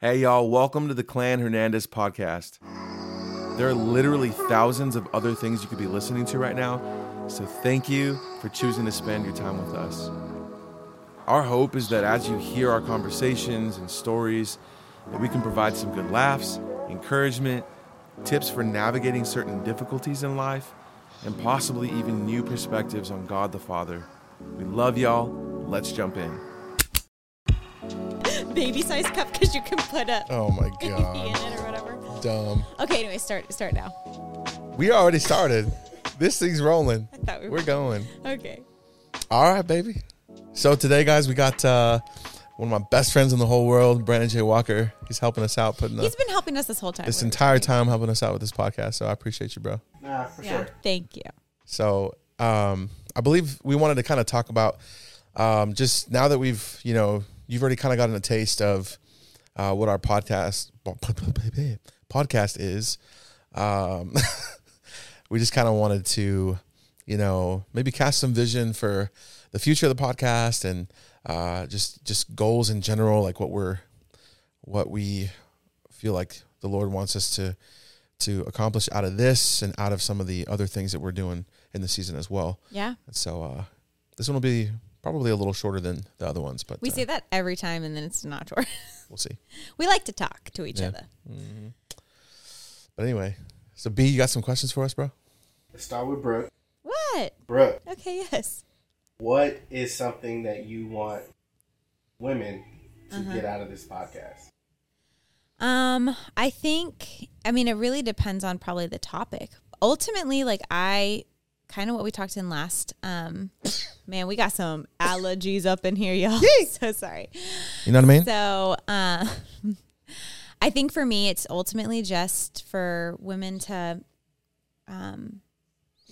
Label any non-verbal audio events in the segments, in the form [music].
Hey, y'all, welcome to the Clan Hernandez podcast. There are literally thousands of other things you could be listening to right now, so thank you for choosing to spend your time with us. Our hope is that as you hear our conversations and stories, that we can provide some good laughs, encouragement, tips for navigating certain difficulties in life, and possibly even new perspectives on God the Father. We love y'all. Let's jump in. Baby size cup because you can put a Oh my baby [laughs] in god. it or whatever. Dumb. Okay, anyway, start start now. We already started. This thing's rolling. I thought we were We're going. Okay. All right, baby. So today, guys, we got uh, one of my best friends in the whole world, Brandon J. Walker. He's helping us out, putting the, He's been helping us this whole time. this entire recording. time helping us out with this podcast. So I appreciate you, bro. Nah, for Yeah. sure. Thank you. So um, I believe we wanted to kind of talk about um, just now that we've, you know, you've already kind of gotten a taste of uh, what our podcast [laughs] podcast is. Um, [laughs] we just kind of wanted to, you know, maybe cast some vision for the future of the podcast and uh, just just goals in general, like what we're what we feel like the Lord wants us to to accomplish out of this and out of some of the other things that we're doing in the season as well. Yeah. And so uh, this one will be probably a little shorter than the other ones, but We uh, say that every time and then it's not short. [laughs] we'll see. we like to talk to each Yeah. other. But anyway, so B, you got some questions for us, bro? Let's start with Brooke. What? Brooke, Okay, yes. what is something that you want women to Uh-huh. get out of this podcast? Um, I think I mean it really depends on probably the topic. Ultimately, like I kind of what we talked in last um man, we got some allergies up in here, y'all. [laughs] so sorry. You know what I mean? So, uh, [laughs] I think for me, it's ultimately just for women to um,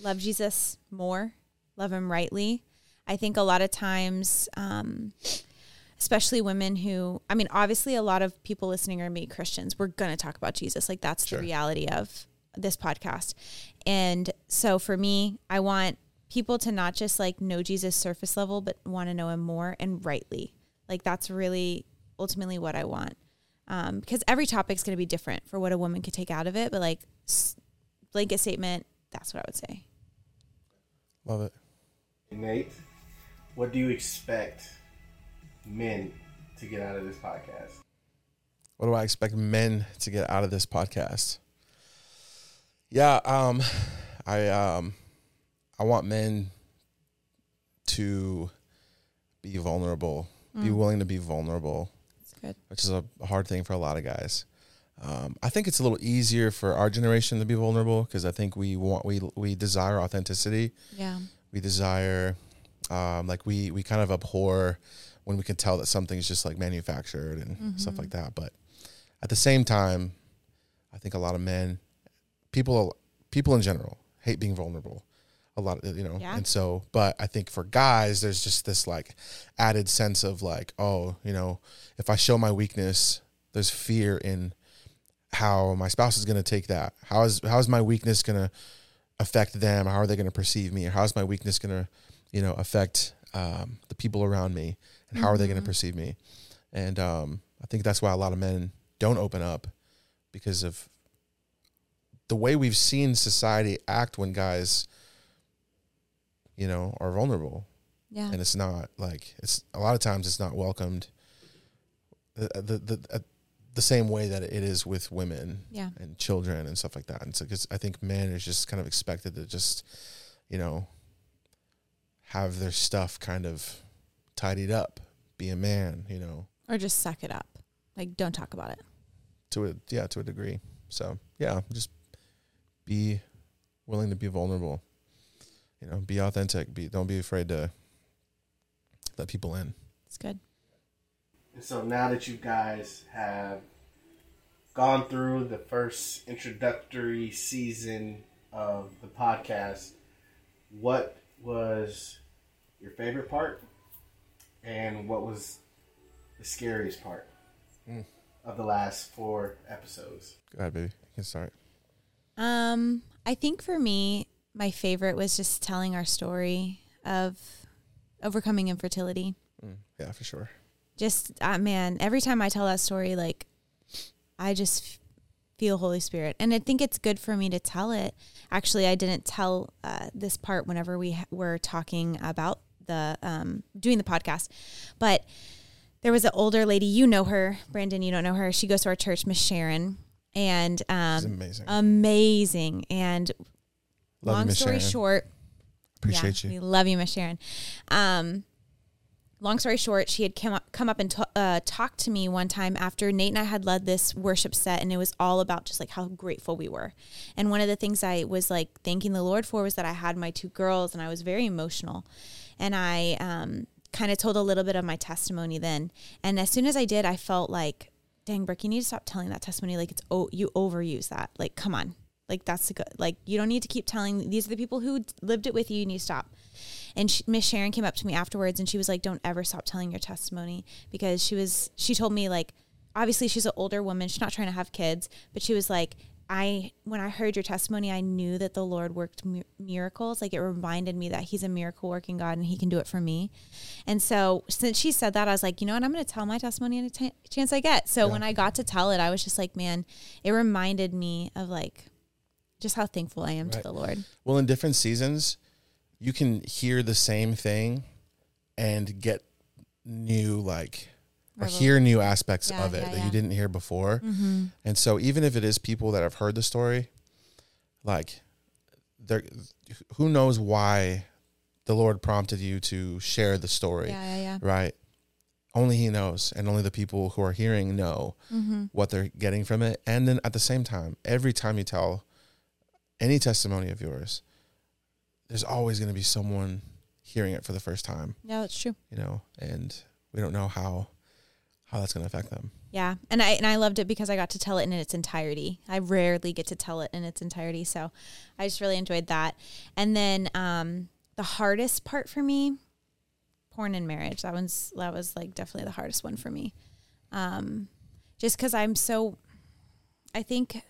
love Jesus more, love Him rightly. I think a lot of times, um, especially women who, I mean, obviously, a lot of people listening are me Christians. We're going to talk about Jesus. Like, that's Sure. the reality of this podcast. And so for me, I want people to not just like know Jesus surface level, but want to know Him more and rightly. Like, that's really ultimately what I want. Um, because every topic's going to be different for what a woman could take out of it. But like, s- blanket statement, that's what I would say. Love it. Nate, what do you expect men to get out of this podcast? What do I expect men to get out of this podcast? Yeah, um, I um, I want men to be vulnerable, be willing to be vulnerable, That's good. which is a hard thing for a lot of guys. Um, I think it's a little easier for our generation to be vulnerable because I think we want we we desire authenticity. Yeah. We desire, um, like we we kind of abhor when we can tell that something's just like manufactured and stuff like that. But at the same time, I think a lot of men, people, people in general, hate being vulnerable. A lot of you know, Yeah. and so, but I think for guys, there's just this like added sense of like, oh, you know, if I show my weakness, there's fear in how my spouse is going to take that. How is how is my weakness going to affect them? How are they going to perceive me? Or how is my weakness going to, you know, affect um, the people around me? And how are they going to perceive me? And um, I think that's why a lot of men don't open up because of the way we've seen society act when guys, you know, are vulnerable Yeah. and it's not like it's a lot of times it's not welcomed the the the, uh, the same way that it is with women Yeah. and children and stuff like that. And so, because I think men is just kind of expected to just, you know, have their stuff kind of tidied up, be a man, you know, Or just suck it up. Like, don't talk about it. to a yeah to a degree. So yeah, just be willing to be vulnerable. You know, be authentic. Be don't be afraid to let people in. It's good. And so now that you guys have gone through the first introductory season of the podcast, what was your favorite part and what was the scariest part Mm. of the last four episodes? Go ahead, baby. You can start. Um, I think for me, my favorite was just telling our story of overcoming infertility. Mm, yeah, for sure. Just uh, man, every time I tell that story, like I just f- feel Holy Spirit, and I think it's good for me to tell it. Actually, I didn't tell uh, this part whenever we ha- were talking about the um, doing the podcast, but there was an older lady. You know her, Brandon. You don't know her. She goes to our church, Miss Sharon, and um, amazing. amazing. And Love long Miss story Sharon. short, Appreciate yeah, you. We love you, Miss Sharon. Um, long story short, she had come up, come up and t- uh, talked to me one time after Nate and I had led this worship set, and it was all about just like how grateful we were. And one of the things I was like thanking the Lord for was that I had my two girls, and I was very emotional. And I um, kind of told a little bit of my testimony then. And as soon as I did, I felt like, dang, Brooke, you need to stop telling that testimony. Like it's oh, you overuse that. Like, come on. Like that's a good. Like you don't need to keep telling. These are the people who lived it with you. You need to stop. And Miss Sharon came up to me afterwards, and she was like, "Don't ever stop telling your testimony," because she was. She told me like, obviously she's an older woman. She's not trying to have kids, but she was like, I when I heard your testimony, I knew that the Lord worked mi- miracles. Like it reminded me that He's a miracle working God, and He can do it for me. And so since she said that, I was like, you know what? I'm going to tell my testimony any t- chance I get. So when I got to tell it, I was just like, man, it reminded me of like just how thankful I am to the Lord. Well, in different seasons, you can hear the same thing and get new like or hear new aspects Yeah, of it yeah, that yeah. you didn't hear before. Mm-hmm. And so even if it is people that have heard the story, like there who knows why the Lord prompted you to share the story, Yeah, yeah, yeah. right? Only he knows and only the people who are hearing know Mm-hmm. what they're getting from it. And then at the same time, every time you tell any testimony of yours, there's always going to be someone hearing it for the first time, Yeah, that's true. you know, and we don't know how how that's going to affect them. Yeah, and I and I loved it because I got to tell it in its entirety. I rarely get to tell it in its entirety, so I just really enjoyed that. And then um, the hardest part for me, porn and marriage. That one's that was like definitely the hardest one for me, um, just because I'm so. I think.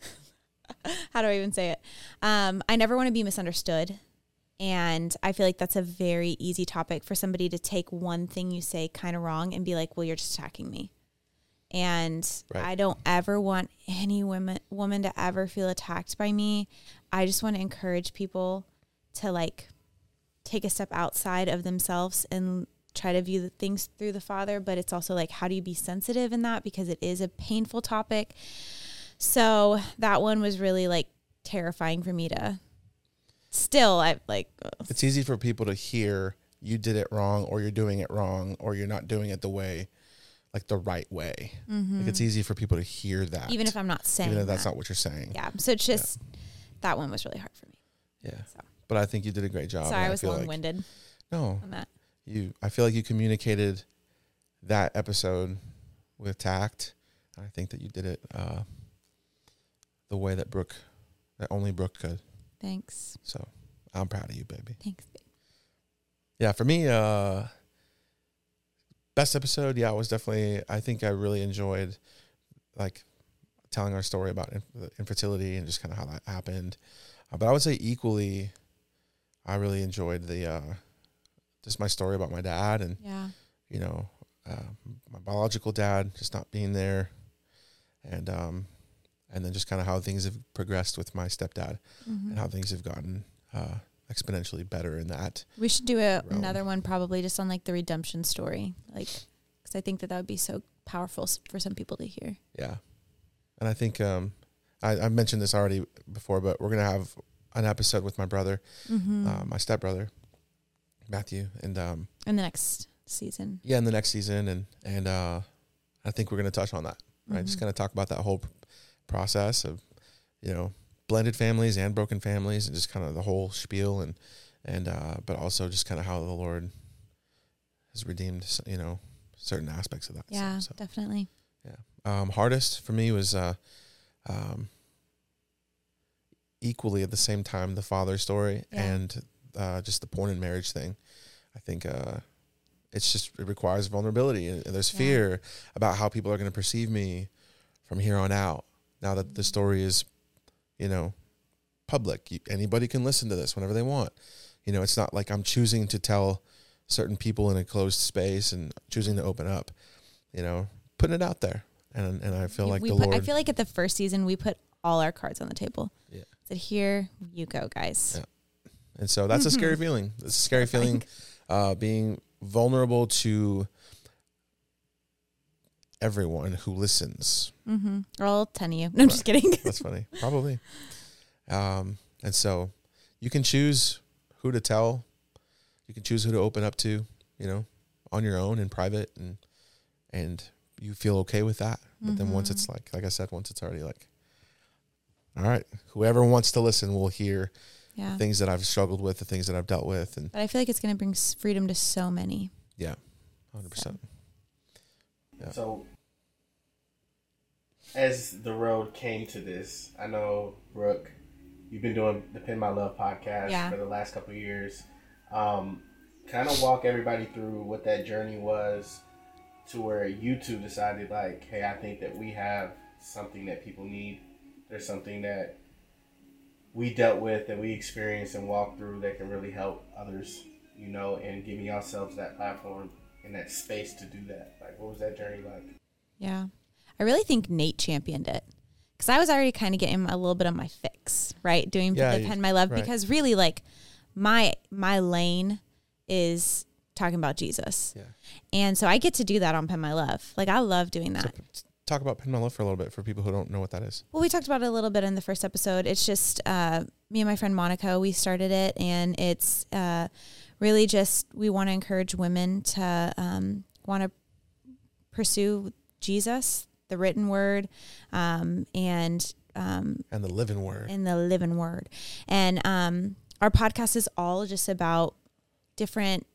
[laughs] how do I even say it? Um, I never want to be misunderstood. And I feel like that's a very easy topic for somebody to take one thing you say kind of wrong and be like, well, you're just attacking me. And Right. I don't ever want any women woman to ever feel attacked by me. I just want to encourage people to like take a step outside of themselves and try to view the things through the father, but it's also like how do you be sensitive in that because it is a painful topic. So that one was really like terrifying for me to still I like ugh. It's easy for people to hear you did it wrong or you're doing it wrong or you're not doing it the way like the right way. Like it's easy for people to hear that. Mm-hmm. even if I'm not saying even if that's that. not what you're saying. Yeah. So it's just that one was really hard for me. Yeah. So But I think you did a great job. sorry I was long winded no, on that. you I feel like you communicated that episode with tact. I think that you did it uh, the way that Brooke that only Brooke could. Thanks. So I'm proud of you, baby. Thanks. babe. Yeah, for me, uh best episode, yeah, it was definitely I think I really enjoyed like telling our story about inf- infertility and just kind of how that happened. Uh, but I would say equally I really enjoyed the uh just my story about my dad and Yeah. you know, uh, my biological dad just not being there, and um, and then just kind of how things have progressed with my stepdad Mhm. and how things have gotten uh, exponentially better in that. We should do a, another one probably just on like the redemption story, like because I think that that would be so powerful for some people to hear. Yeah, and I think um, I, I mentioned this already before, but we're gonna have an episode with my brother, Mm-hmm. uh, my stepbrother, Matthew, and um, in the next season. yeah, in the next season, and and uh, I think we're gonna touch on that. right? Just Mhm. kind of talk about that whole process of, you know, blended families and broken families, and just kind of the whole spiel, and and uh, but also just kind of how the Lord has redeemed, you know, certain aspects of that. So- Yeah, So, definitely. Yeah, um, hardest for me was uh, um, equally at the same time the father story Yeah. and uh, just the porn and marriage thing. I think uh, it's just it requires vulnerability and and there's Yeah. fear about how people are going to perceive me from here on out. Now that the story is, you know, public, You- anybody can listen to this whenever they want. You know, it's not like I'm choosing to tell certain people in a closed space and choosing to open up. You know, putting it out there and and I feel We- like the put, Lord. I feel like at the first season we put all our cards on the table. Yeah. Said here you go, guys. Yeah. and so that's a scary [laughs] feeling. It's a scary feeling, [laughs] uh, being vulnerable to everyone who listens. Mm-hmm. Or all ten of you. [laughs] No, I'm just kidding. [laughs] That's funny. Probably. Um, and so you can choose who to tell. You can choose who to open up to, you know, on your own in private and and you feel okay with that. But then once it's like like I said, once it's already like all right, whoever wants to listen will hear yeah. things that I've struggled with, the things that I've dealt with and But I feel like it's going to bring freedom to so many. yeah. 100%. Yeah. So, as the road came to this, I know Brooke, you've been doing the Pen My Love podcast Yeah. for the last couple of years. Um, kind of walk everybody through what that journey was to where you two decided, like, hey, I think that we have something that people need. There's something that we dealt with that we experienced and walked through that can really help others, you know, and giving ourselves that platform and that space to do that. Like, what was that journey like? Yeah. I really think Nate championed it because I was already kind of getting a little bit of my fix, right? Doing Yeah, the pen my love right. because really like my my lane is talking about Jesus. Yeah. And so I get to do that on Pen My Love. Like I love doing that. p- talk about pen, My Love for a little bit for people who don't know what that is. Well, we talked about it a little bit in the first episode. It's just uh, me and my friend Monica. We started it, and it's uh, really just we want to encourage women to um, want to pursue Jesus, the written word, um, and um, And the living word. in the living word. And um, our podcast is all just about different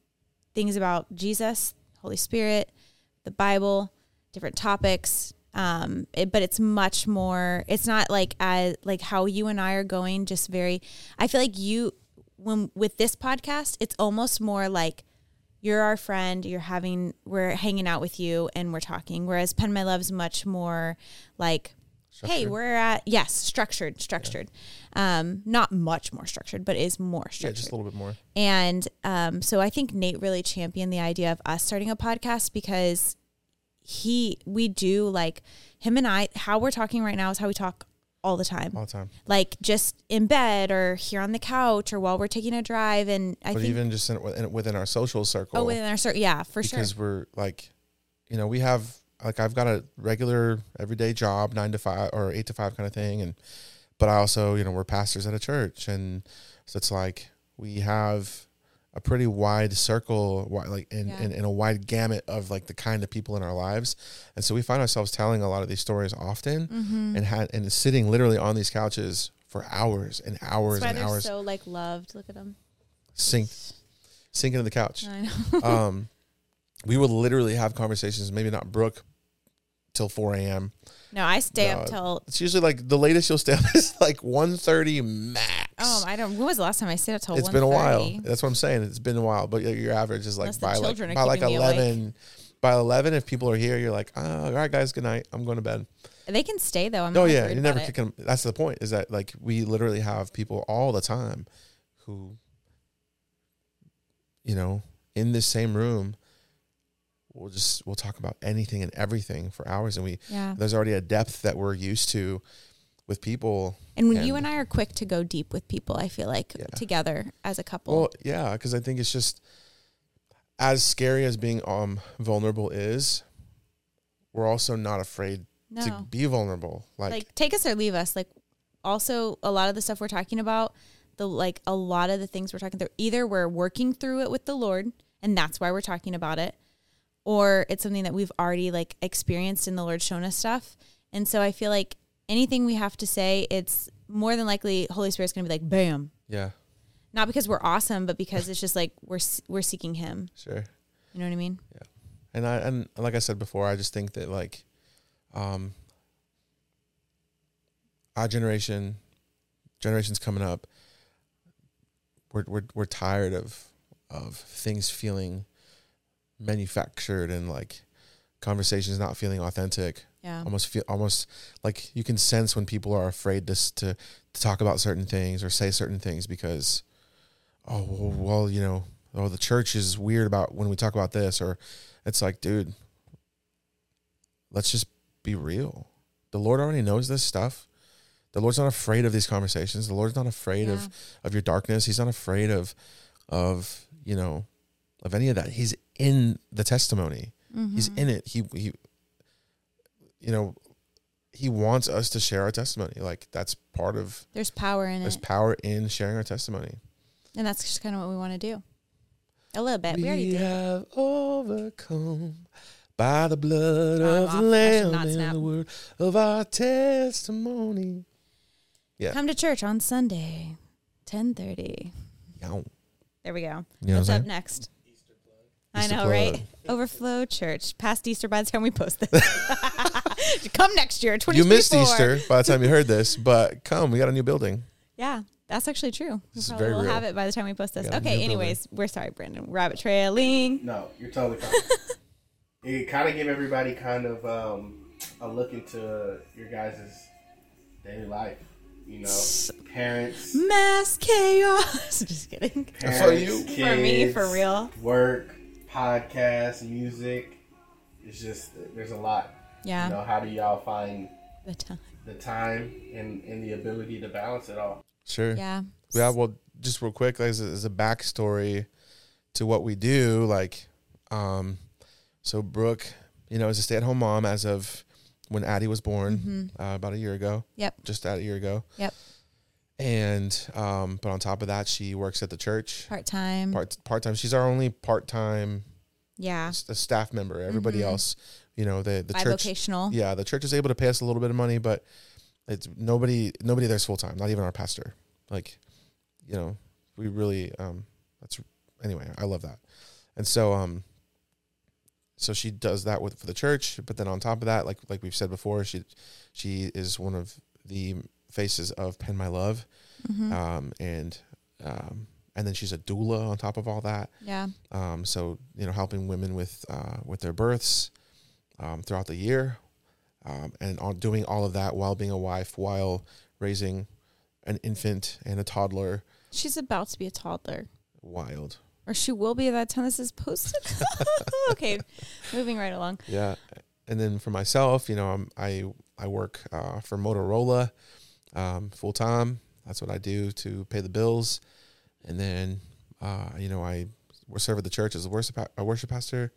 things about Jesus, Holy Spirit, the Bible, different topics. Um, it, but it's much more. It's not like as like how you and I are going. Just very. I feel like you when with this podcast, it's almost more like you're our friend. You're having we're hanging out with you and we're talking. Whereas Pen My Love's much more like hey we're at yes structured structured um not much more structured but is more yeah, structured just a little bit more. and um so i think nate really championed the idea of us starting a podcast because he we do like him and i how we're talking right now is how we talk all the time All the time. like just in bed or here on the couch or while we're taking a drive and i but think even just in, in, within our social circle. oh within our cir- yeah for sure because we're like, you know, we have like I've got a regular everyday job, nine to five or eight to five kind of thing, and but I also, you know, we're pastors at a church, and so it's like we have a pretty wide circle, like in, Yeah. in, in a wide gamut of like the kind of people in our lives, and so we find ourselves telling a lot of these stories often, mm-hmm. and had and sitting literally on these couches for hours and hours and hours, so like loved look at them sink sinking to the couch. i know [laughs] um, we would literally have conversations, maybe not Brooke till 4 a.m. no i stay No, up till It's usually like the latest you'll stay up [laughs] is like 1.30 max. Oh i don't when was the last time i stayed up till it's been a while. That's what I'm saying. It's been a while, but your- average is like Unless by like, by like me awake. 11. By 11, if people are here, you're like, oh, all right, guys, good night. I'm going to bed. They can stay though. I'm oh, like, yeah, worried you never about it. kick them. That's the point. Is that like we literally have people all the time who, you know, in this same room, we'll just we'll talk about anything and everything for hours, and we Yeah. there's already a depth that we're used to with people. And when you and- and I are quick to go deep with people, I feel like Yeah. together as a couple. Well, yeah, because I think it's just as scary as being um vulnerable is. We're also not afraid no. to be vulnerable. Like, like take us or leave us like also a lot of the stuff we're talking about the like a lot of the things we're talking through either we're working through it with the lord and that's why we're talking about it or it's something that we've already like experienced and the lord shown us stuff and so i feel like anything we have to say it's more than likely holy spirit's gonna be like bam yeah, not because we're awesome but because it's just like we're we're seeking him sure. you know what i mean Yeah. and I and like I said before, I just think that like, um, our generation, generations coming up, we're we're we're tired of of things feeling manufactured and like conversations not feeling authentic. Yeah Almost feel almost like you can sense when people are afraid to to to talk about certain things or say certain things because, oh well, well you know, oh the church is weird about when we talk about this or it's like, dude, let's just be real. The Lord already knows this stuff. The Lord's not afraid of these conversations. The Lord's not afraid Yeah. of of your darkness. He's not afraid of of you know of any of that. He's in the testimony. He's Mhm. in it. He he you know he wants us to share our testimony. Like that's part of There's power in there's it, power in sharing our testimony. and that's just kind of what we want to do. A little bit. We, already did. have overcome by the blood Oh, of the Lamb and the word of our testimony. Yeah. Come to church on Sunday, ten thirty. There we go. You know What's what up next? I know, plug. right? Overflow Church. Past Easter by the time we post this. [laughs] [laughs] Come next year, 2024. You missed Easter by the time you heard [laughs] this, but come, we got a new building. Yeah, that's actually true. We This is probably very will real. have it by the time we post this. We got a new Okay, building. anyways, we're sorry, Brandon. Rabbit trailing. No, you're totally fine. [laughs] it kind of give everybody kind of um, a look into your guys' daily life. You know, parents, Mass chaos. Just kidding. parents, For you? kids, For me, for real. Work, podcast, music. It's just there's a lot. Yeah. You know, how do y'all find The time. the time and, and the ability to balance it all? Sure. Yeah. Yeah, well, just real quick, as a, as a backstory to what we do, like, um, so Brooke, you know, is a stay-at-home mom as of when Addie was born, uh, about a year ago. Mm-hmm. Yep. Just at a year ago. Yep. And, um, but on top of that, she works at the church Part time. part part time. She's our only part time Yeah. staff member. Everybody Mhm. else, you know, the the church. Bivocational. Yeah, the church is able to pay us a little bit of money, but it's nobody nobody there's full time. Not even our pastor. Like, you know, we really um that's anyway. I love that, and so um. So she does that with for the church, but then on top of that, like like we've said before, she she is one of the faces of Pen My Love, Mhm. um, and um, and then she's a doula on top of all that. yeah. Um, so you know, helping women with uh, with their births um, throughout the year, um, and on doing all of that while being a wife, while raising an infant and a toddler. She's about to be a toddler. Wild, Or she will be by the time this is posted. [laughs] okay. Moving right along. yeah. And then for myself, you know, I'm, I I work uh, for Motorola um, full time. That's what I do to pay the bills, and then uh, you know I serve at the church as a worship a worship pastor.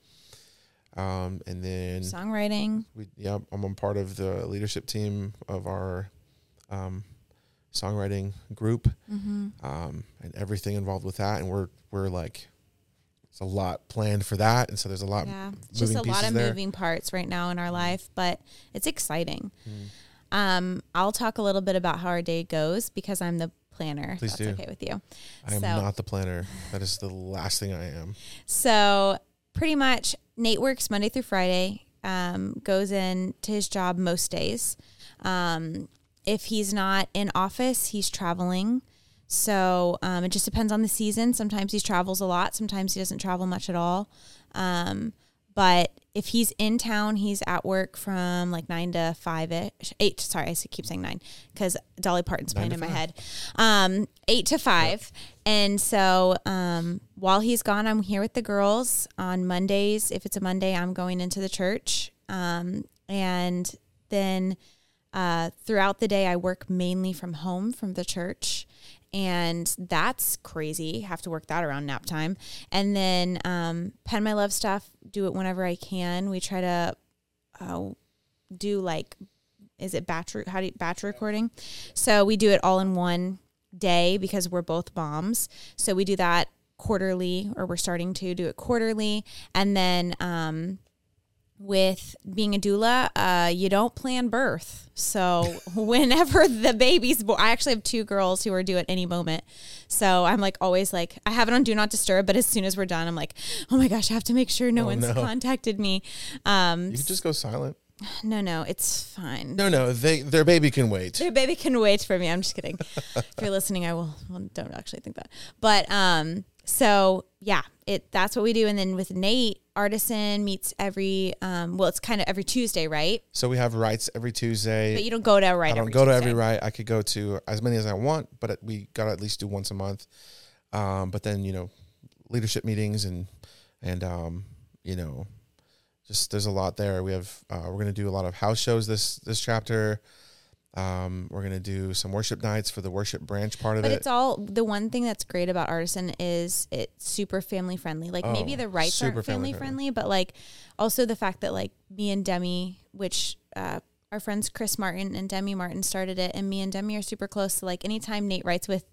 Um, and then Songwriting. we yeah i'm a part of the leadership team of our um, songwriting group Mm-hmm. um, and everything involved with that and we're we're like it's a lot planned for that and so there's a lot Yeah. Just a lot of there. moving parts right now in our life, but it's exciting. Mm. Um, I'll talk a little bit about how our day goes because I'm the planner. if Please that's do. okay with you. i am So- not the planner that is the last thing i am [laughs] So pretty much Nate works Monday through Friday, um, goes in to his job most days. Um, if he's not in office, he's traveling. So um, it just depends on the season. Sometimes he travels a lot. Sometimes he doesn't travel much at all. Um, but if he's in town, he's at work from like nine to five ish. Eight. Sorry, I keep saying nine because Dolly Parton's Nine playing in my head. Um, eight to five. And so um, while he's gone, I'm here with the girls on Mondays. If it's a Monday, I'm going into the church. Um, and then uh, throughout the day, I work mainly from home from the church. And that's crazy. Have to work that around nap time. And then um, pen my love stuff, do it whenever I can. We try to uh, do like, is it batch, re- how do you, batch recording? So we do it all in one day because we're both moms. So we do that quarterly, or we're starting to do it quarterly. And then um, with being a doula, uh, you don't plan birth. So [laughs] whenever the baby's born, I actually have two girls who are due at any moment. So I'm like always like, I have it on do not disturb, but as soon as we're done, I'm like, oh my gosh, I have to make sure no Oh, one's no. contacted me. Um, you could just go silent [sighs] no, no, it's fine. no no they their baby can wait Their baby can wait for me. I'm just kidding. [laughs] if you're listening, I will. Well, don't actually think that. But um, so yeah, it that's what we do. And then with Nate, Artisan meets every um, well, it's kind of every Tuesday, right? so we have writes every tuesday But you don't go to write. I don't every go to every write. I could go to as many as I want, but we got to at least do once a month. Um, but then you know, leadership meetings and and um, you know, just there's a lot there. We have uh, we're gonna do a lot of house shows this this chapter. Um, we're gonna do some worship nights for the worship branch part of But it. it's all the one thing that's great about Artisan is it's super family friendly. Like maybe Oh, the writes aren't family family-friendly. friendly, but like also the fact that like me and Demi, which uh, our friends Chris Martin and Demi Martin started it, and me and Demi are super close. So like anytime Nate writes with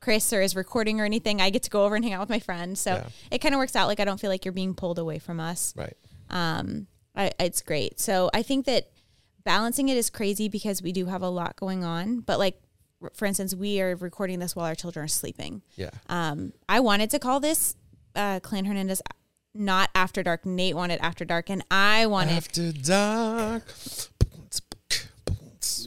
Chris or is recording or anything, I get to go over and hang out with my friends. So Yeah. it kind of works out. Like I don't feel like you're being pulled away from us. right. um, I, it's great. So I think that balancing it is crazy because we do have a lot going on. But like, for instance, we are recording this while our children are sleeping. Yeah. Um, I wanted to call this uh, Clan Hernandez not after dark. Nate wanted after dark, and I wanted After dark.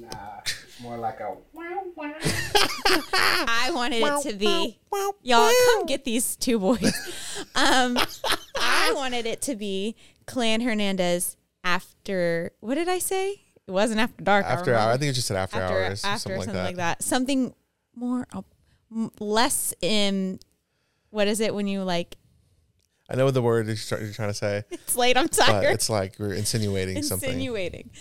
Nah, it's more like a wow wow. [laughs] I wanted it to be y'all come get these two boys. [laughs] Um, I wanted it to be Clan Hernandez after. What did I say? It wasn't after dark. After remember. hour. I think it just said after, after hours. after something, like that. Something more uh, m- less in what is it when you like I know what the word you're you're trying to say, [laughs] it's late I'm but tired it's like we're insinuating [laughs] something. insinuating.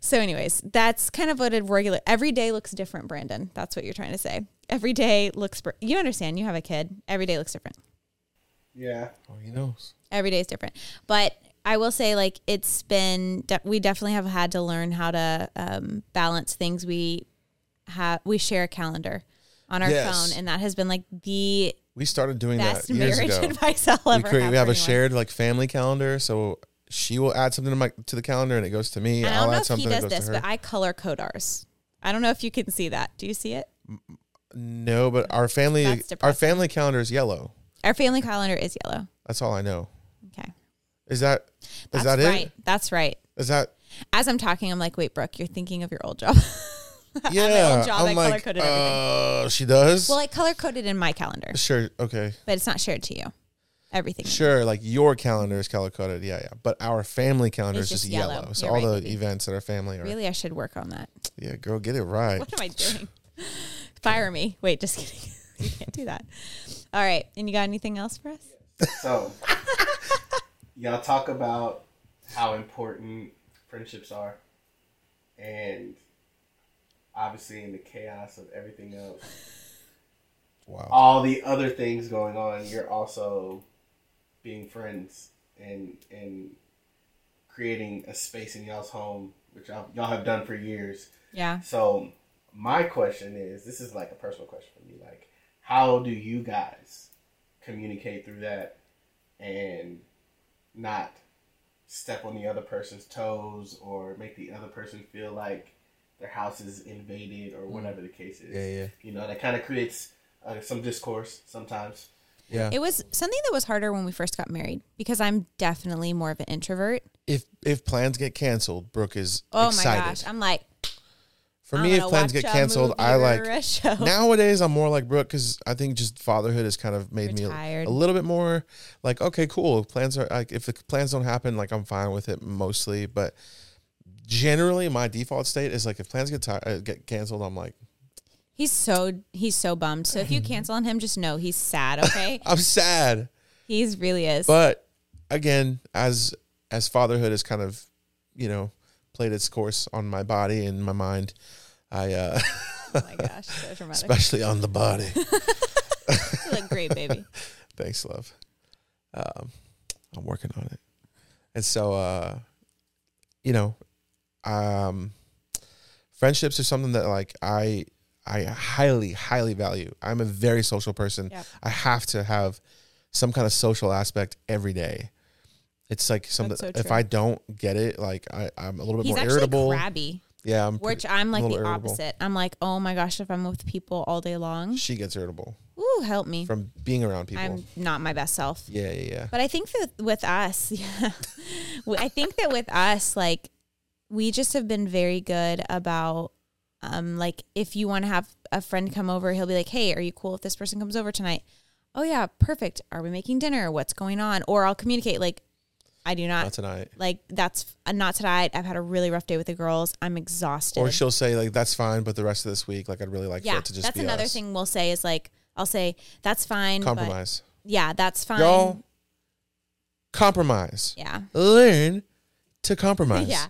So anyways, that's kind of what a regular every day looks different, Brandon. That's what you're trying to say. Every day looks br- you understand, you have a kid. Every day looks different. Yeah. Oh, he knows. Every day is different. But I will say, like, it's been, de- we definitely have had to learn how to um, balance things. We have, we share a calendar on our Yes. phone, and that has been like the We started doing best that years marriage ago. advice I'll we ever create, have. we have for a anyone. shared like family calendar, so she will add something to my to the calendar and it goes to me. And I I'll don't know add if he something does goes this, to her. but I color code ours. I don't know if you can see that. Do you see it? no, but our family That's our depressing. family calendar is yellow. Our family calendar is yellow. That's all I know. Okay. Is that is That's that right. it? That's right. Is that As I'm talking, I'm like, wait, Brooke, you're thinking of your old job. [laughs] yeah? old job, I I'm like, color-coded everything. uh, she does. well, I color coded in my calendar, sure, okay, but it's not shared to you. Everything. sure. Like your calendar is color coded, yeah, yeah. But our family calendar It's is just just yellow. yellow. So You're all right, the baby. events that are family are. Really, I should work on that. Yeah, girl, get it right. What am I doing? [laughs] Fire me. Wait, just kidding. [laughs] you can't do that. All right. And you got anything else for us? So, y'all talk about how important friendships are, and obviously in the chaos of everything else, Wow. all the other things going on, you're also being friends and and creating a space in y'all's home, which y'all, y'all have done for years. Yeah. So my question is, this is like a personal question for me. Like, how do you guys communicate through that and not step on the other person's toes or make the other person feel like their house is invaded or whatever the case is? Yeah, yeah. You know, that kind of creates uh, some discourse sometimes. Yeah. It was something that was harder when we first got married because I'm definitely more of an introvert. if if plans get canceled, Brooke is Oh excited. my gosh. I'm like, For me, if plans get canceled, I like [laughs] nowadays I'm more like Brooke because I think just fatherhood has kind of made me a, a little bit more like okay, cool. Plans are like if the plans don't happen, like I'm fine with it mostly. But generally, my default state is like if plans get uh, get canceled, I'm like He's so he's so bummed. So if you [laughs] cancel on him, just know he's sad. Okay, [laughs] I'm sad. he's really is. But again, as as fatherhood has kind of you know played its course on my body and my mind, I uh oh my gosh, so [laughs] dramatic. especially on the body. [laughs] you look great, baby. [laughs] Thanks, love. Um, I'm working on it. And so, uh, you know, um, friendships are something that like I I highly highly value. I'm a very social person. Yep. I have to have some kind of social aspect every day. It's like something. So if. I don't get it, like I, I'm a little bit He's more irritable. crabby, Yeah, I'm. which pretty- I'm like the irritable. opposite. I'm like, oh my gosh, if I'm with people all day long, She gets irritable ooh, help me. from being around people. I'm not my best self. yeah, yeah, yeah. But I think that with us, [laughs] yeah, I think that with us, like we just have been very good about, um, like if you want to have a friend come over, he'll be like, "Hey, are you cool if this person comes over tonight?" Oh yeah, perfect. Are we making dinner? What's going on? Or I'll communicate like, I do not Not tonight. like that's uh, not tonight. I've had a really rough day with the girls. I'm exhausted. Or she'll say like, "That's fine," but the rest of this week, like, I'd really like for it to just that's be another us. thing we'll say is like I'll say that's fine. but- Compromise, yeah, that's fine. y'all. Compromise. Yeah. Learn to compromise. [laughs] yeah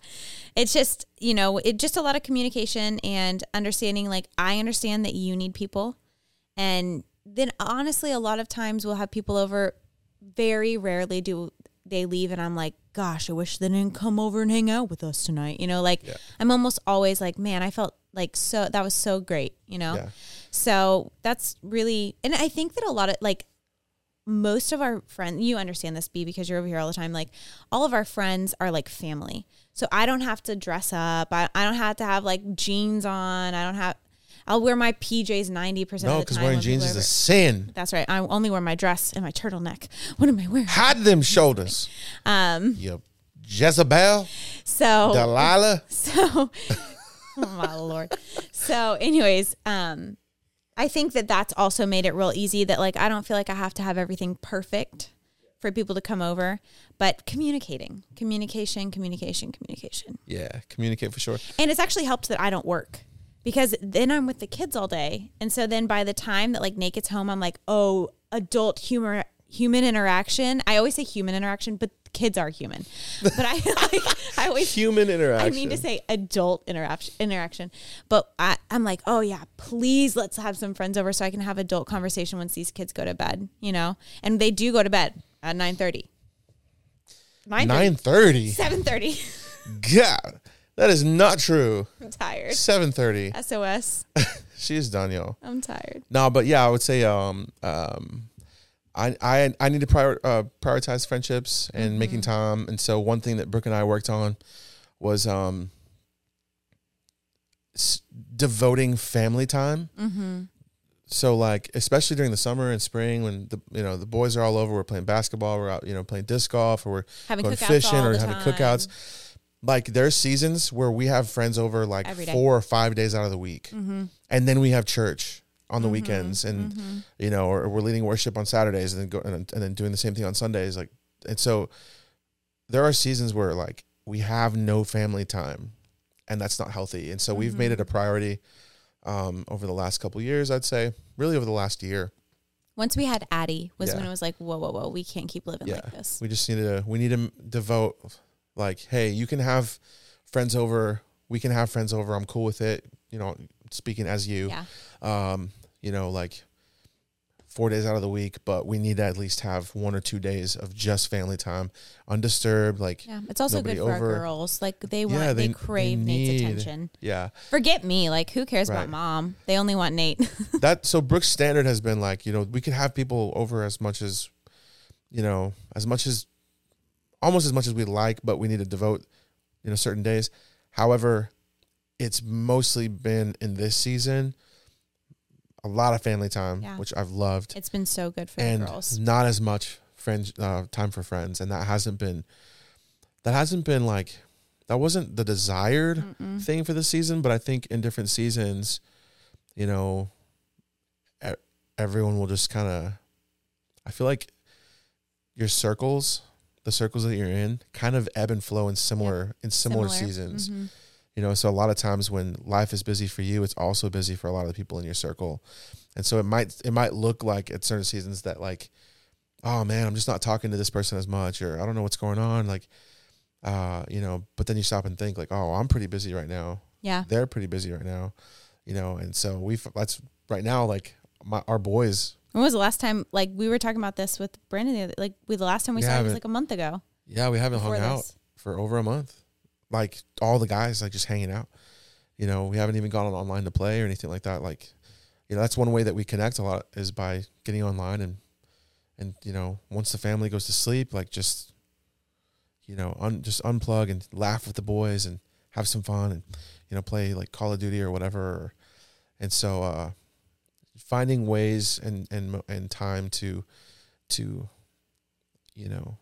it's just you know it just a lot of communication and understanding like i understand that you need people and then honestly a lot of times we'll have people over very rarely do they leave and i'm like gosh i wish they didn't come over and hang out with us tonight you know like Yeah. i'm almost always like man i felt like so that was so great you know Yeah. so that's really and i think that a lot of like most of our friends you understand this b because you're over here all the time like all of our friends are like family so i don't have to dress up i, I don't have to have like jeans on i don't have i'll wear my pjs 90% No, of the because wearing jeans is a sin. that's right i only wear my dress and my turtleneck what am i wearing Hide them [laughs] shoulders. um You Jezebel, so Delilah. [laughs] So, [laughs] oh my lord. So, anyways, um, I think that that's also made it real easy. That like I don't feel like I have to have everything perfect for people to come over, but communicating, communication, communication, communication, Yeah, communicate for sure. and it's actually helped that I don't work because then I'm with the kids all day, and so then by the time that like Nate gets home, I'm like, oh, adult humor. Human interaction. I always say human interaction, but kids are human. But I, [laughs] like, I always Human interaction. I mean to say adult interaction interaction. But I, I'm like, oh yeah, please let's have some friends over so I can have adult conversation once these kids go to bed, you know? And they do go to bed at 9.30. 9.30. Nine thirty. 7.30. God, that is not true. I'm tired. Seven thirty. SOS. [laughs] She is done, yo. I'm tired. No, but yeah, I would say um um I I I need to prior, uh, prioritize friendships and Mm-hmm. making time. And so one thing that Brooke and I worked on was um s- devoting family time. Mm-hmm. So like especially during the summer and spring when the you know the boys are all over, we're playing basketball, we're out you know playing disc golf, or we're Having going fishing or having time. cookouts. Like there's seasons where we have friends over like four or five days out of the week, Mm-hmm. and then we have church on the Mhm, weekends, and mhm. you know, or we're leading worship on Saturdays, and then go and, and then doing the same thing on Sundays. Like, and so there are seasons where like we have no family time, and that's not healthy. And so we've made it a priority um, over the last couple years. I'd say really over the last year. Once we had Addie was Yeah. when it was like, whoa, whoa, whoa, we can't keep living Yeah. like this. We just need to we need to devote like, hey, you can have friends over. We can have friends over. I'm cool with it. You know, speaking as you. Yeah. um, you know, like four days out of the week, but we need to at least have one or two days of just family time, undisturbed. Like, yeah. It's also good for over- our girls. Like they want, Yeah, they, they- crave they Nate's attention. yeah. Forget me. Like who cares Right. about mom? They only want Nate. [laughs] that so Brooks' standard has been like, you know, we can have people over as much as, you know, as much as, almost as much as we like, but we need to devote, you know, certain days. However, it's mostly been in this season a lot of family time, Yeah. which I've loved. it's been so good for and the girls. not as much friends uh, time for friends and that hasn't been that hasn't been like that wasn't the desired Mm-mm. thing for the season but i think in different seasons you know everyone will just kind of i feel like your circles the circles that you're in kind of ebb and flow in similar in similar, seasons. Mhm. you know so a lot of times when life is busy for you it's also busy for a lot of the people in your circle. And so it might it might look like at certain seasons that like oh man i'm just not talking to this person as much or i don't know what's going on like uh you know but then you stop and think like oh i'm pretty busy right now. Yeah. they're pretty busy right now you know and so we've that's right now like my our boys When was the last time? Like we were talking about this with Brandon. The other, like we the last time we We saw him was like a month ago. yeah we haven't hung out for over a month like all the guys like just hanging out you know we haven't even gone on online to play or anything like that like you know that's one way that we connect a lot is by getting online and and you know once the family goes to sleep like just you know un, just unplug and laugh with the boys and have some fun and you know play like call of duty or whatever and so uh finding ways and and and time to to you know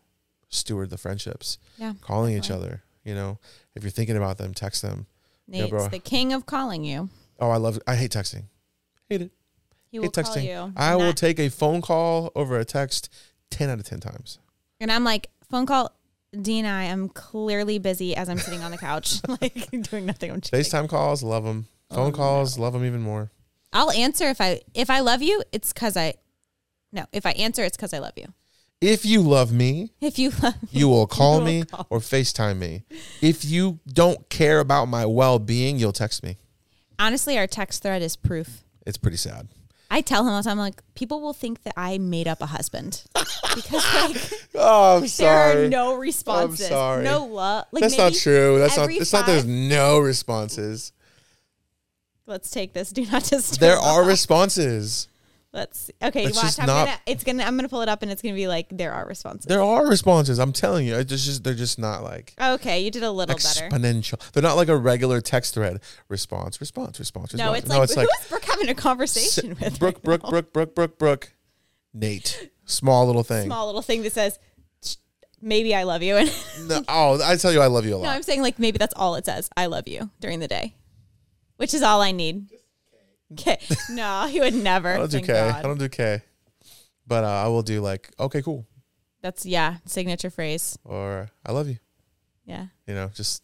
steward the friendships Yeah. calling each other you know if you're thinking about them text them Yeah, Nate's bro. the king of calling you. oh i love i hate texting hate it He hate texting you. i will take a phone call over a text 10 out of 10 times and I'm like phone call. Dean and I am clearly busy as I'm sitting on the couch, [laughs] like doing nothing. I'm cheating. facetime calls love them phone Oh, calls love them even more I'll answer if I if I love you. It's because I. No, if I answer, it's because I love you. If you love me, If you love me, you will [laughs] call will me call. or FaceTime me. If you don't care about my well being, you'll text me. honestly, our text thread is proof. It's pretty sad. I tell him all the time, like, people will think that I made up a husband [laughs] because like Oh, I'm there sorry. are no responses, no love. Like That's not true. That's not. It's not. There's no responses. Let's take this. [laughs] Do not disturb. There are responses. Let's okay. That's watch. I'm not- gonna. It's gonna. I'm gonna pull it up, and it's gonna be like there are responses. There are responses. I'm telling you. It's just they're just not like okay, you did a little better. exponential. They're not like a regular text thread. Response, response, response, No, response. it's like who is Brooke having a conversation with? Brooke, right Brooke, now? Brooke, Brooke, Brooke, Brooke. Nate. Small little thing. Small little thing that says, "Maybe I love you," and [laughs] No, oh, I tell you, I love you a lot. no. I'm saying like maybe that's all it says. I love you during the day, which is all I need. Okay. [laughs] No, he would never. I don't do thank K. I God. don't do K. But uh, I will do like, okay, cool, That's yeah, signature phrase. or I love you. Yeah. You know, just.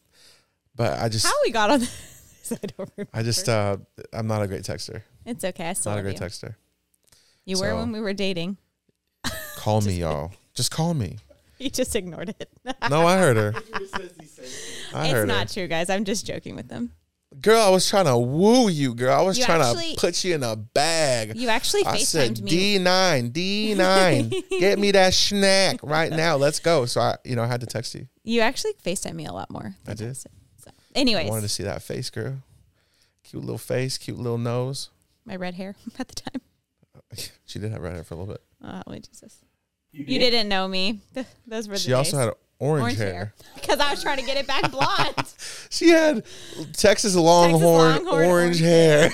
But I just, How we got on [laughs] this? I don't remember. I just, uh, I'm not a great texter. It's okay. I still Not a love great you. texter. You were so- when we were dating. [laughs] Call me, y'all. Just call me. He just ignored it. No, I heard her. I it's heard not her. true, guys. I'm just joking with them. Girl, I was trying to woo you, girl. I was You trying actually- to put you in a bag. You actually I said me. D9, D9. [laughs] Get me that snack right now. Let's go. So I, you know, I had to text you. You actually FaceTime me a lot more. I did. So, anyways, I wanted to see that face, girl. Cute little face, cute little nose. my red hair [laughs] at the time. [laughs] She did have red hair for a little bit. Oh, holy Jesus. You didn't know me. Those were the She also days. had orange, orange hair. hair because I was trying to get it back blonde. [laughs] She had Texas Longhorn, Longhorn orange, orange hair.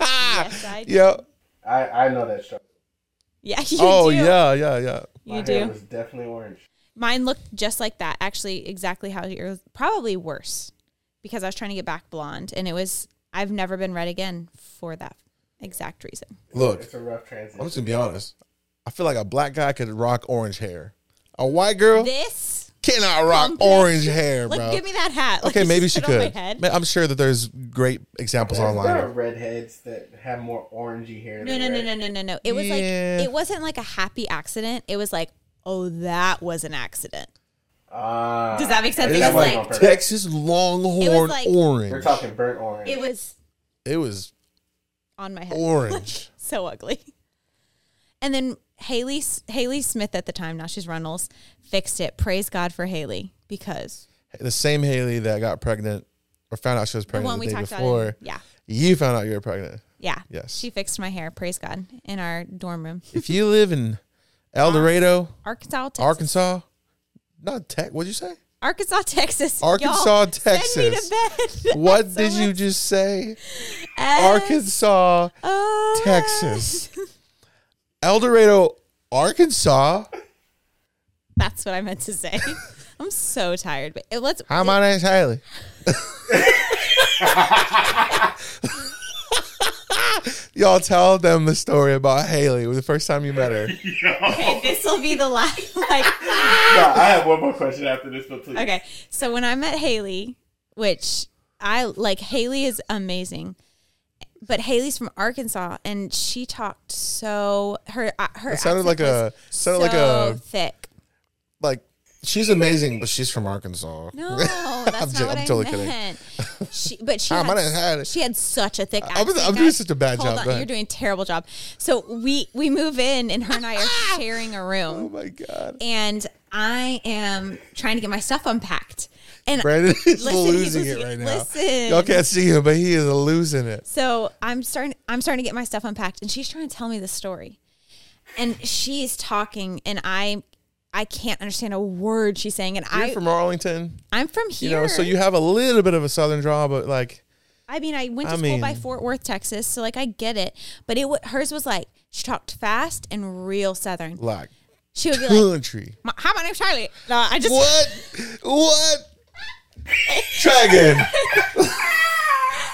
yes, I do. [laughs] yep. I, I know that struggle. Yeah, you Oh do. yeah, yeah, yeah. My You hair do. was definitely orange. Mine looked just like that. Actually, exactly how yours. Probably worse because I was trying to get back blonde, and it was. I've never been red again for that exact reason. Look, It's a rough transition. I'm just gonna be honest. I feel like a black guy could rock orange hair. A white girl This. Cannot rock complex- orange hair, Look, bro. give me that hat. Like, okay, maybe she put my could. head. I'm sure that there's great examples There, online. there are redheads that have more orangey hair. No, than no, no, red. no, no, no, no. It was Yeah. like it wasn't like a happy accident. It was like, oh, that was an accident. Ah, Does that make sense? It It was was like. Texas Longhorn like- orange. We're talking burnt orange. it was it was on my head. orange. [laughs] so ugly. And then Haley Haley Smith at the time, now she's Runnels, fixed it. Praise God for Haley because the same Haley that got pregnant or found out she was the pregnant one the, we day talked before. about. In, yeah, You found out you were pregnant. yeah. Yes. She fixed my hair. Praise God in our dorm room, if you live in El Dorado, Arkansas, Texas. Arkansas, not Tech. What'd you say? Arkansas, Texas. Arkansas, Y'all, Texas. Send me to bed. [laughs] What So did you just say? Arkansas, Oh, Texas. [laughs] El Dorado, Arkansas. That's what I meant to say. [laughs] I'm so tired, but let's. Hi, my name's Haley. [laughs] Y'all tell them the story about Haley the first time you met her. [laughs] Okay, this will be the last. Like, No, I have one more question after this, but please. okay, so when I met Haley, which I like, Haley is amazing, but Haley's from Arkansas, and she talked so her uh, her It sounded like a sounded like a thick. like she's amazing, but she's from Arkansas. No, [laughs] that's I'm not jo- what I'm I totally kidding. [laughs] She, but she had, Haley. she had such a thick I'm- I'm doing such a bad Hold job. on, you're doing a terrible job. So we we move in, and her and I are [laughs] sharing a room. Oh my god, and I am trying to get my stuff unpacked. And Brandon [laughs] is Listen, losing it right now. Listen. Y'all can't see him, but he is losing it. So I'm starting I'm starting to get my stuff unpacked and she's trying to tell me the story. And she's talking and I I can't understand a word she's saying and You're I from Arlington, I'm from here, you know, so you have a little bit of a southern draw, but like I mean, I went to I school by Fort Worth, Texas, so like I get it. But it hers was like she talked fast and real southern. like She would be like, country. "My- "Hi, my name's Charlie." No, I just What? What? Try again.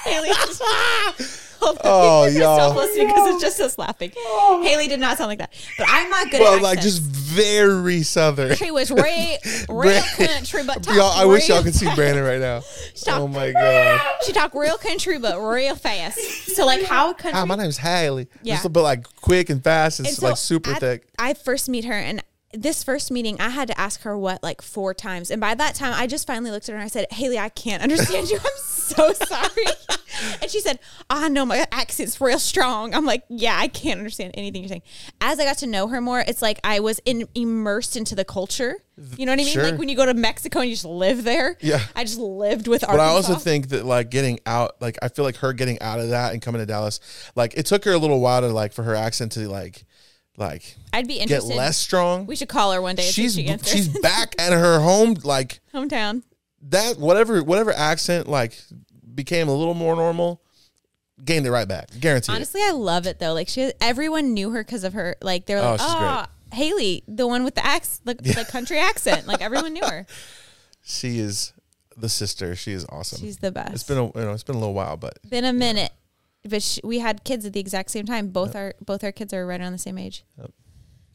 Haley. Just. [laughs] Oh, y'all. listening because it's just us laughing. Oh. Haley did not sound like that, but I'm not good Well, at like accents. just very southern. She was [laughs] real, real country, but Y'all, I wish y'all could see. Brandon right now. [laughs] Stop. Oh my god. She talked real country, but real fast. So like how country? Hi, my name's Haley. Yeah. Just a bit like quick and fast and, and so like super at- thick. I first meet her, and this first meeting, I had to ask her what like four times. And by that time, I just finally looked at her and I said, Haley, I can't understand you. I'm so [laughs] sorry. and she said, I know my accent's real strong. I'm like, yeah, I can't understand anything you're saying. As I got to know her more, it's like I was in, immersed into the culture. You know what I mean? Sure. Like when you go to Mexico and you just live there. Yeah. I just lived with But I also think that like getting out, like I feel like her getting out of that and coming to Dallas, like it took her a little while to like for her accent to like, like I'd be interested. get less strong. We should call her one day. and see if She's she she's [laughs] back at her home, like hometown. that. Whatever whatever accent like became a little more normal, gained it right back. Guaranteed. Honestly, I love it though. Like she, everyone knew her because of her. Like they're Oh, like, she's oh, Haley, the one with the ax, the, [laughs] the country accent. Like everyone knew her. She is the sister. She is awesome. She's the best. it's been a you know it's been a little while, but been a minute, but sh we had kids at the exact same time. Both our both our kids are right around the same age. Yep.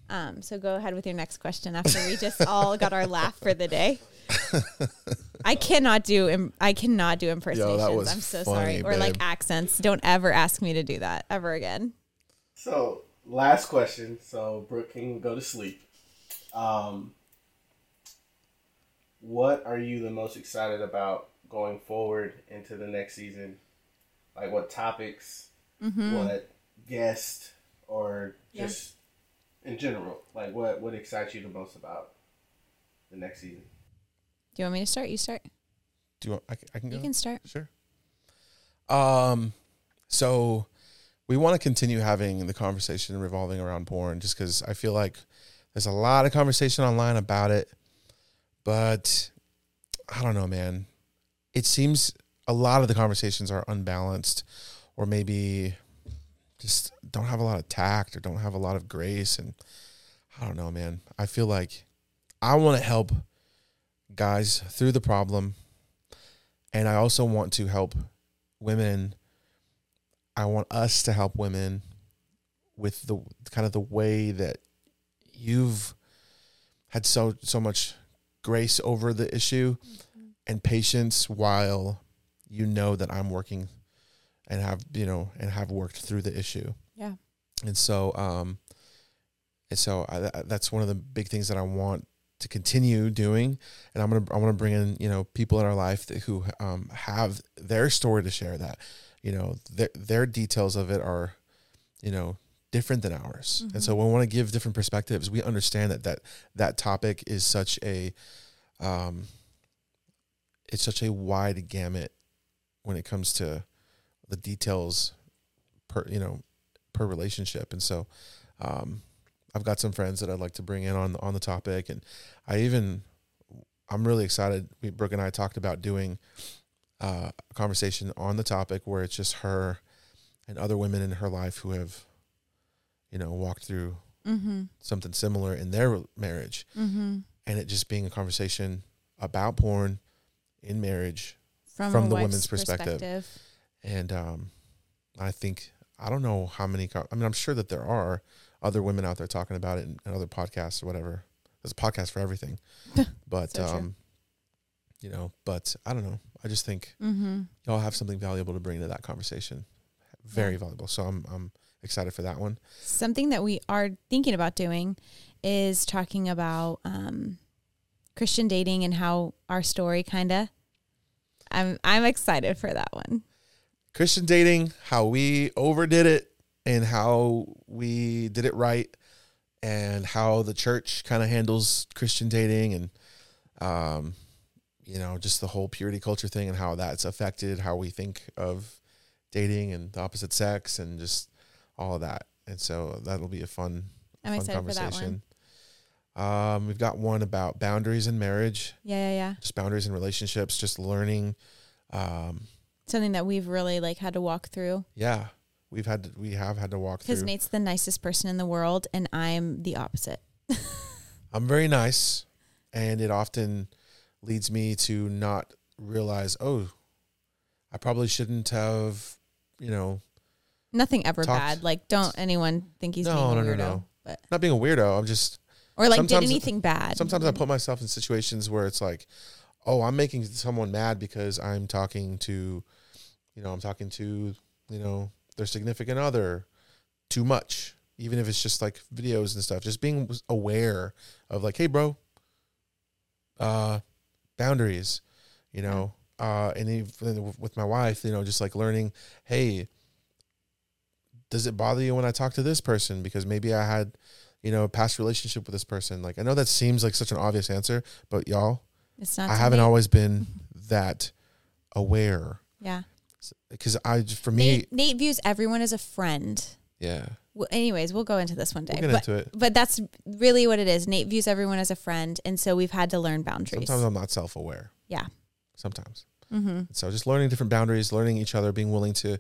Um, so go ahead with your next question after we just all got our laugh for the day. [laughs] I cannot do im- I cannot do impersonations. was I'm so funny, sorry. Or like accents. Don't ever ask me to do that ever again. So, last question. So, Brooke can go to sleep. Um, what are you the most excited about going forward into the next season? Like, what topics, what guest, or Yeah. just in general? Like, what what excites you the most about the next season? Do you want me to start? You start. do you want I, can- I can go? You can start. Sure. Um, so we want to continue having the conversation revolving around porn, just because I feel like there's a lot of conversation online about it, but I don't know, man. It seems a lot of the conversations are unbalanced, or maybe just don't have a lot of tact or don't have a lot of grace, and I don't know, man. I feel like I want to help guys through the problem and I also want to help women. I want us to help women with the kind of the way that you've had so so much grace over the issue mm-hmm. and patience while you know that I'm working and have you know and have worked through the issue. Yeah. And so um and so I, that's one of the big things that I want to continue doing and I'm gonna I want to bring in you know people in our life that, who um, have their story to share that you know their their details of it are you know different than ours and so we want to give different perspectives we understand that that that topic is such a um it's such a wide gamut when it comes to the details per you know per relationship and so um I've got some friends that I'd like to bring in on on the topic, and I even I'm really excited. We, Brooke and I talked about doing uh, a conversation on the topic where it's just her and other women in her life who have, you know, walked through Mm-hmm. something similar in their marriage, Mm-hmm. and it just being a conversation about porn in marriage From, From a the women's perspective. and um, I think I don't know how many. I mean, I'm sure that there are other women out there talking about it in, in other podcasts or whatever. There's a podcast for everything, [laughs] but So um, you know, but I don't know. I just think Mm-hmm. y'all have something valuable to bring to that conversation. Very Yeah. valuable. So I'm I'm excited for that one. Something that we are thinking about doing is talking about um, Christian dating and how our story kind of. I'm I'm excited for that one. Christian dating, how we overdid it and how we did it right and how the church kind of handles Christian dating and um you know just the whole purity culture thing and how that's affected how we think of dating and the opposite sex and just all of that. And so that'll be a fun I'm fun excited for that one. conversation. Um we've got one about boundaries in marriage, Yeah, yeah, yeah. just boundaries in relationships, just learning um Something that we've really like had to walk through yeah, we've had to, we have had to walk through. because. Nate's the nicest person in the world, and I'm the opposite. [laughs] I'm very nice, and it often leads me to not realize, oh, I probably shouldn't have, you know, Nothing ever Talked- bad. Like, don't anyone think he's No, being a no, no, no. But not being a weirdo. I'm just or like did anything bad. sometimes I put myself in situations where it's like, oh, I'm making someone mad because I'm talking to, you know, I'm talking to, you know, their significant other too much, even if it's just like videos and stuff. Just being aware of like, hey, bro, uh, boundaries, you know, uh, and even with my wife, you know, just like learning, hey, does it bother you when I talk to this person because maybe I had, you know, a past relationship with this person? Like, I know that seems like such an obvious answer, but y'all, It's not. I haven't me. always been [laughs] that aware Yeah. because I, for me, Nate, Nate views everyone as a friend. yeah, Well, anyways, we'll go into this one day. we'll get but, into it. but that's really what it is. Nate views everyone as a friend, and so we've had to learn boundaries. Sometimes I'm not self aware. Yeah. Sometimes. mm-hmm. So just learning different boundaries, learning each other, being willing to,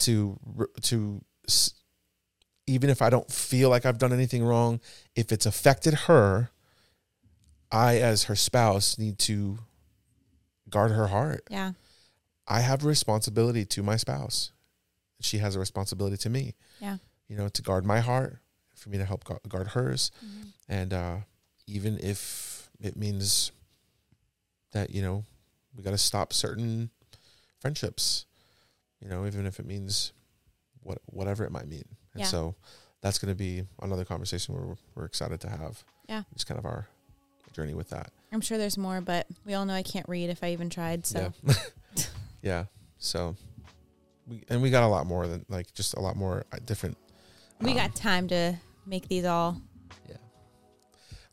to, to, even if I don't feel like I've done anything wrong, if it's affected her, I, as her spouse, need to guard her heart. Yeah. I have a responsibility to my spouse. She has a responsibility to me. Yeah. You know, to guard my heart, for me to help guard hers. Mm-hmm. And uh, even if it means that, you know, we got to stop certain friendships, you know, even if it means what whatever it might mean. And Yeah. so that's going to be another conversation we're, we're excited to have. Yeah. Just kind of our journey with that. I'm sure there's more, but we all know I can't read if I even tried. So Yeah. [laughs] yeah. So we and we got a lot more than like just a lot more uh, different. we um, got time to make these all. Yeah.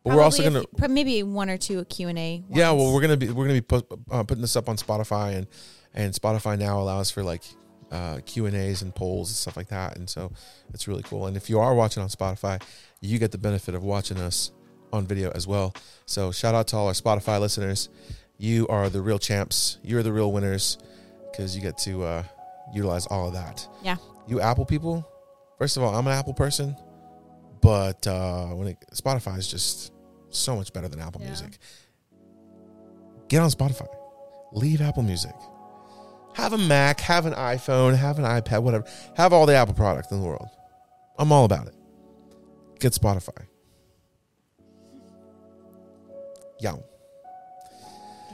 But we're also gonna. maybe one or two Q and A. Yeah. Well, we're gonna be we're gonna be put, uh, putting this up on Spotify and and Spotify now allows for like uh, Q and A's and polls and stuff like that, and so it's really cool. And if you are watching on Spotify, you get the benefit of watching us on video as well. So shout out to all our Spotify listeners. You are the real champs. You're the real winners because you get to uh, utilize all of that. Yeah. You Apple people, first of all, I'm an Apple person, but uh, when it, Spotify is just so much better than Apple Yeah. Music. Get on Spotify. Leave Apple Music. Have a Mac, have an iPhone, have an iPad, whatever. Have all the Apple products in the world. I'm all about it. Get Spotify. Yeah,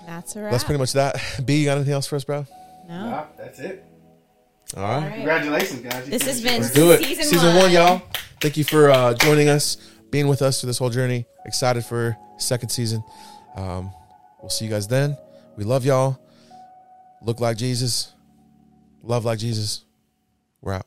That's a wrap. that's pretty much that. [laughs] B, you got anything else for us, bro? no. Nah, that's it. All right. right. Congratulations, guys. You This has been- your Let's do it. Season Season, one. one. y'all. Thank you for uh, joining us, being with us through this whole journey. Excited for second season. Um, we'll see you guys then. We love y'all. Look like Jesus. Love like Jesus. We're out.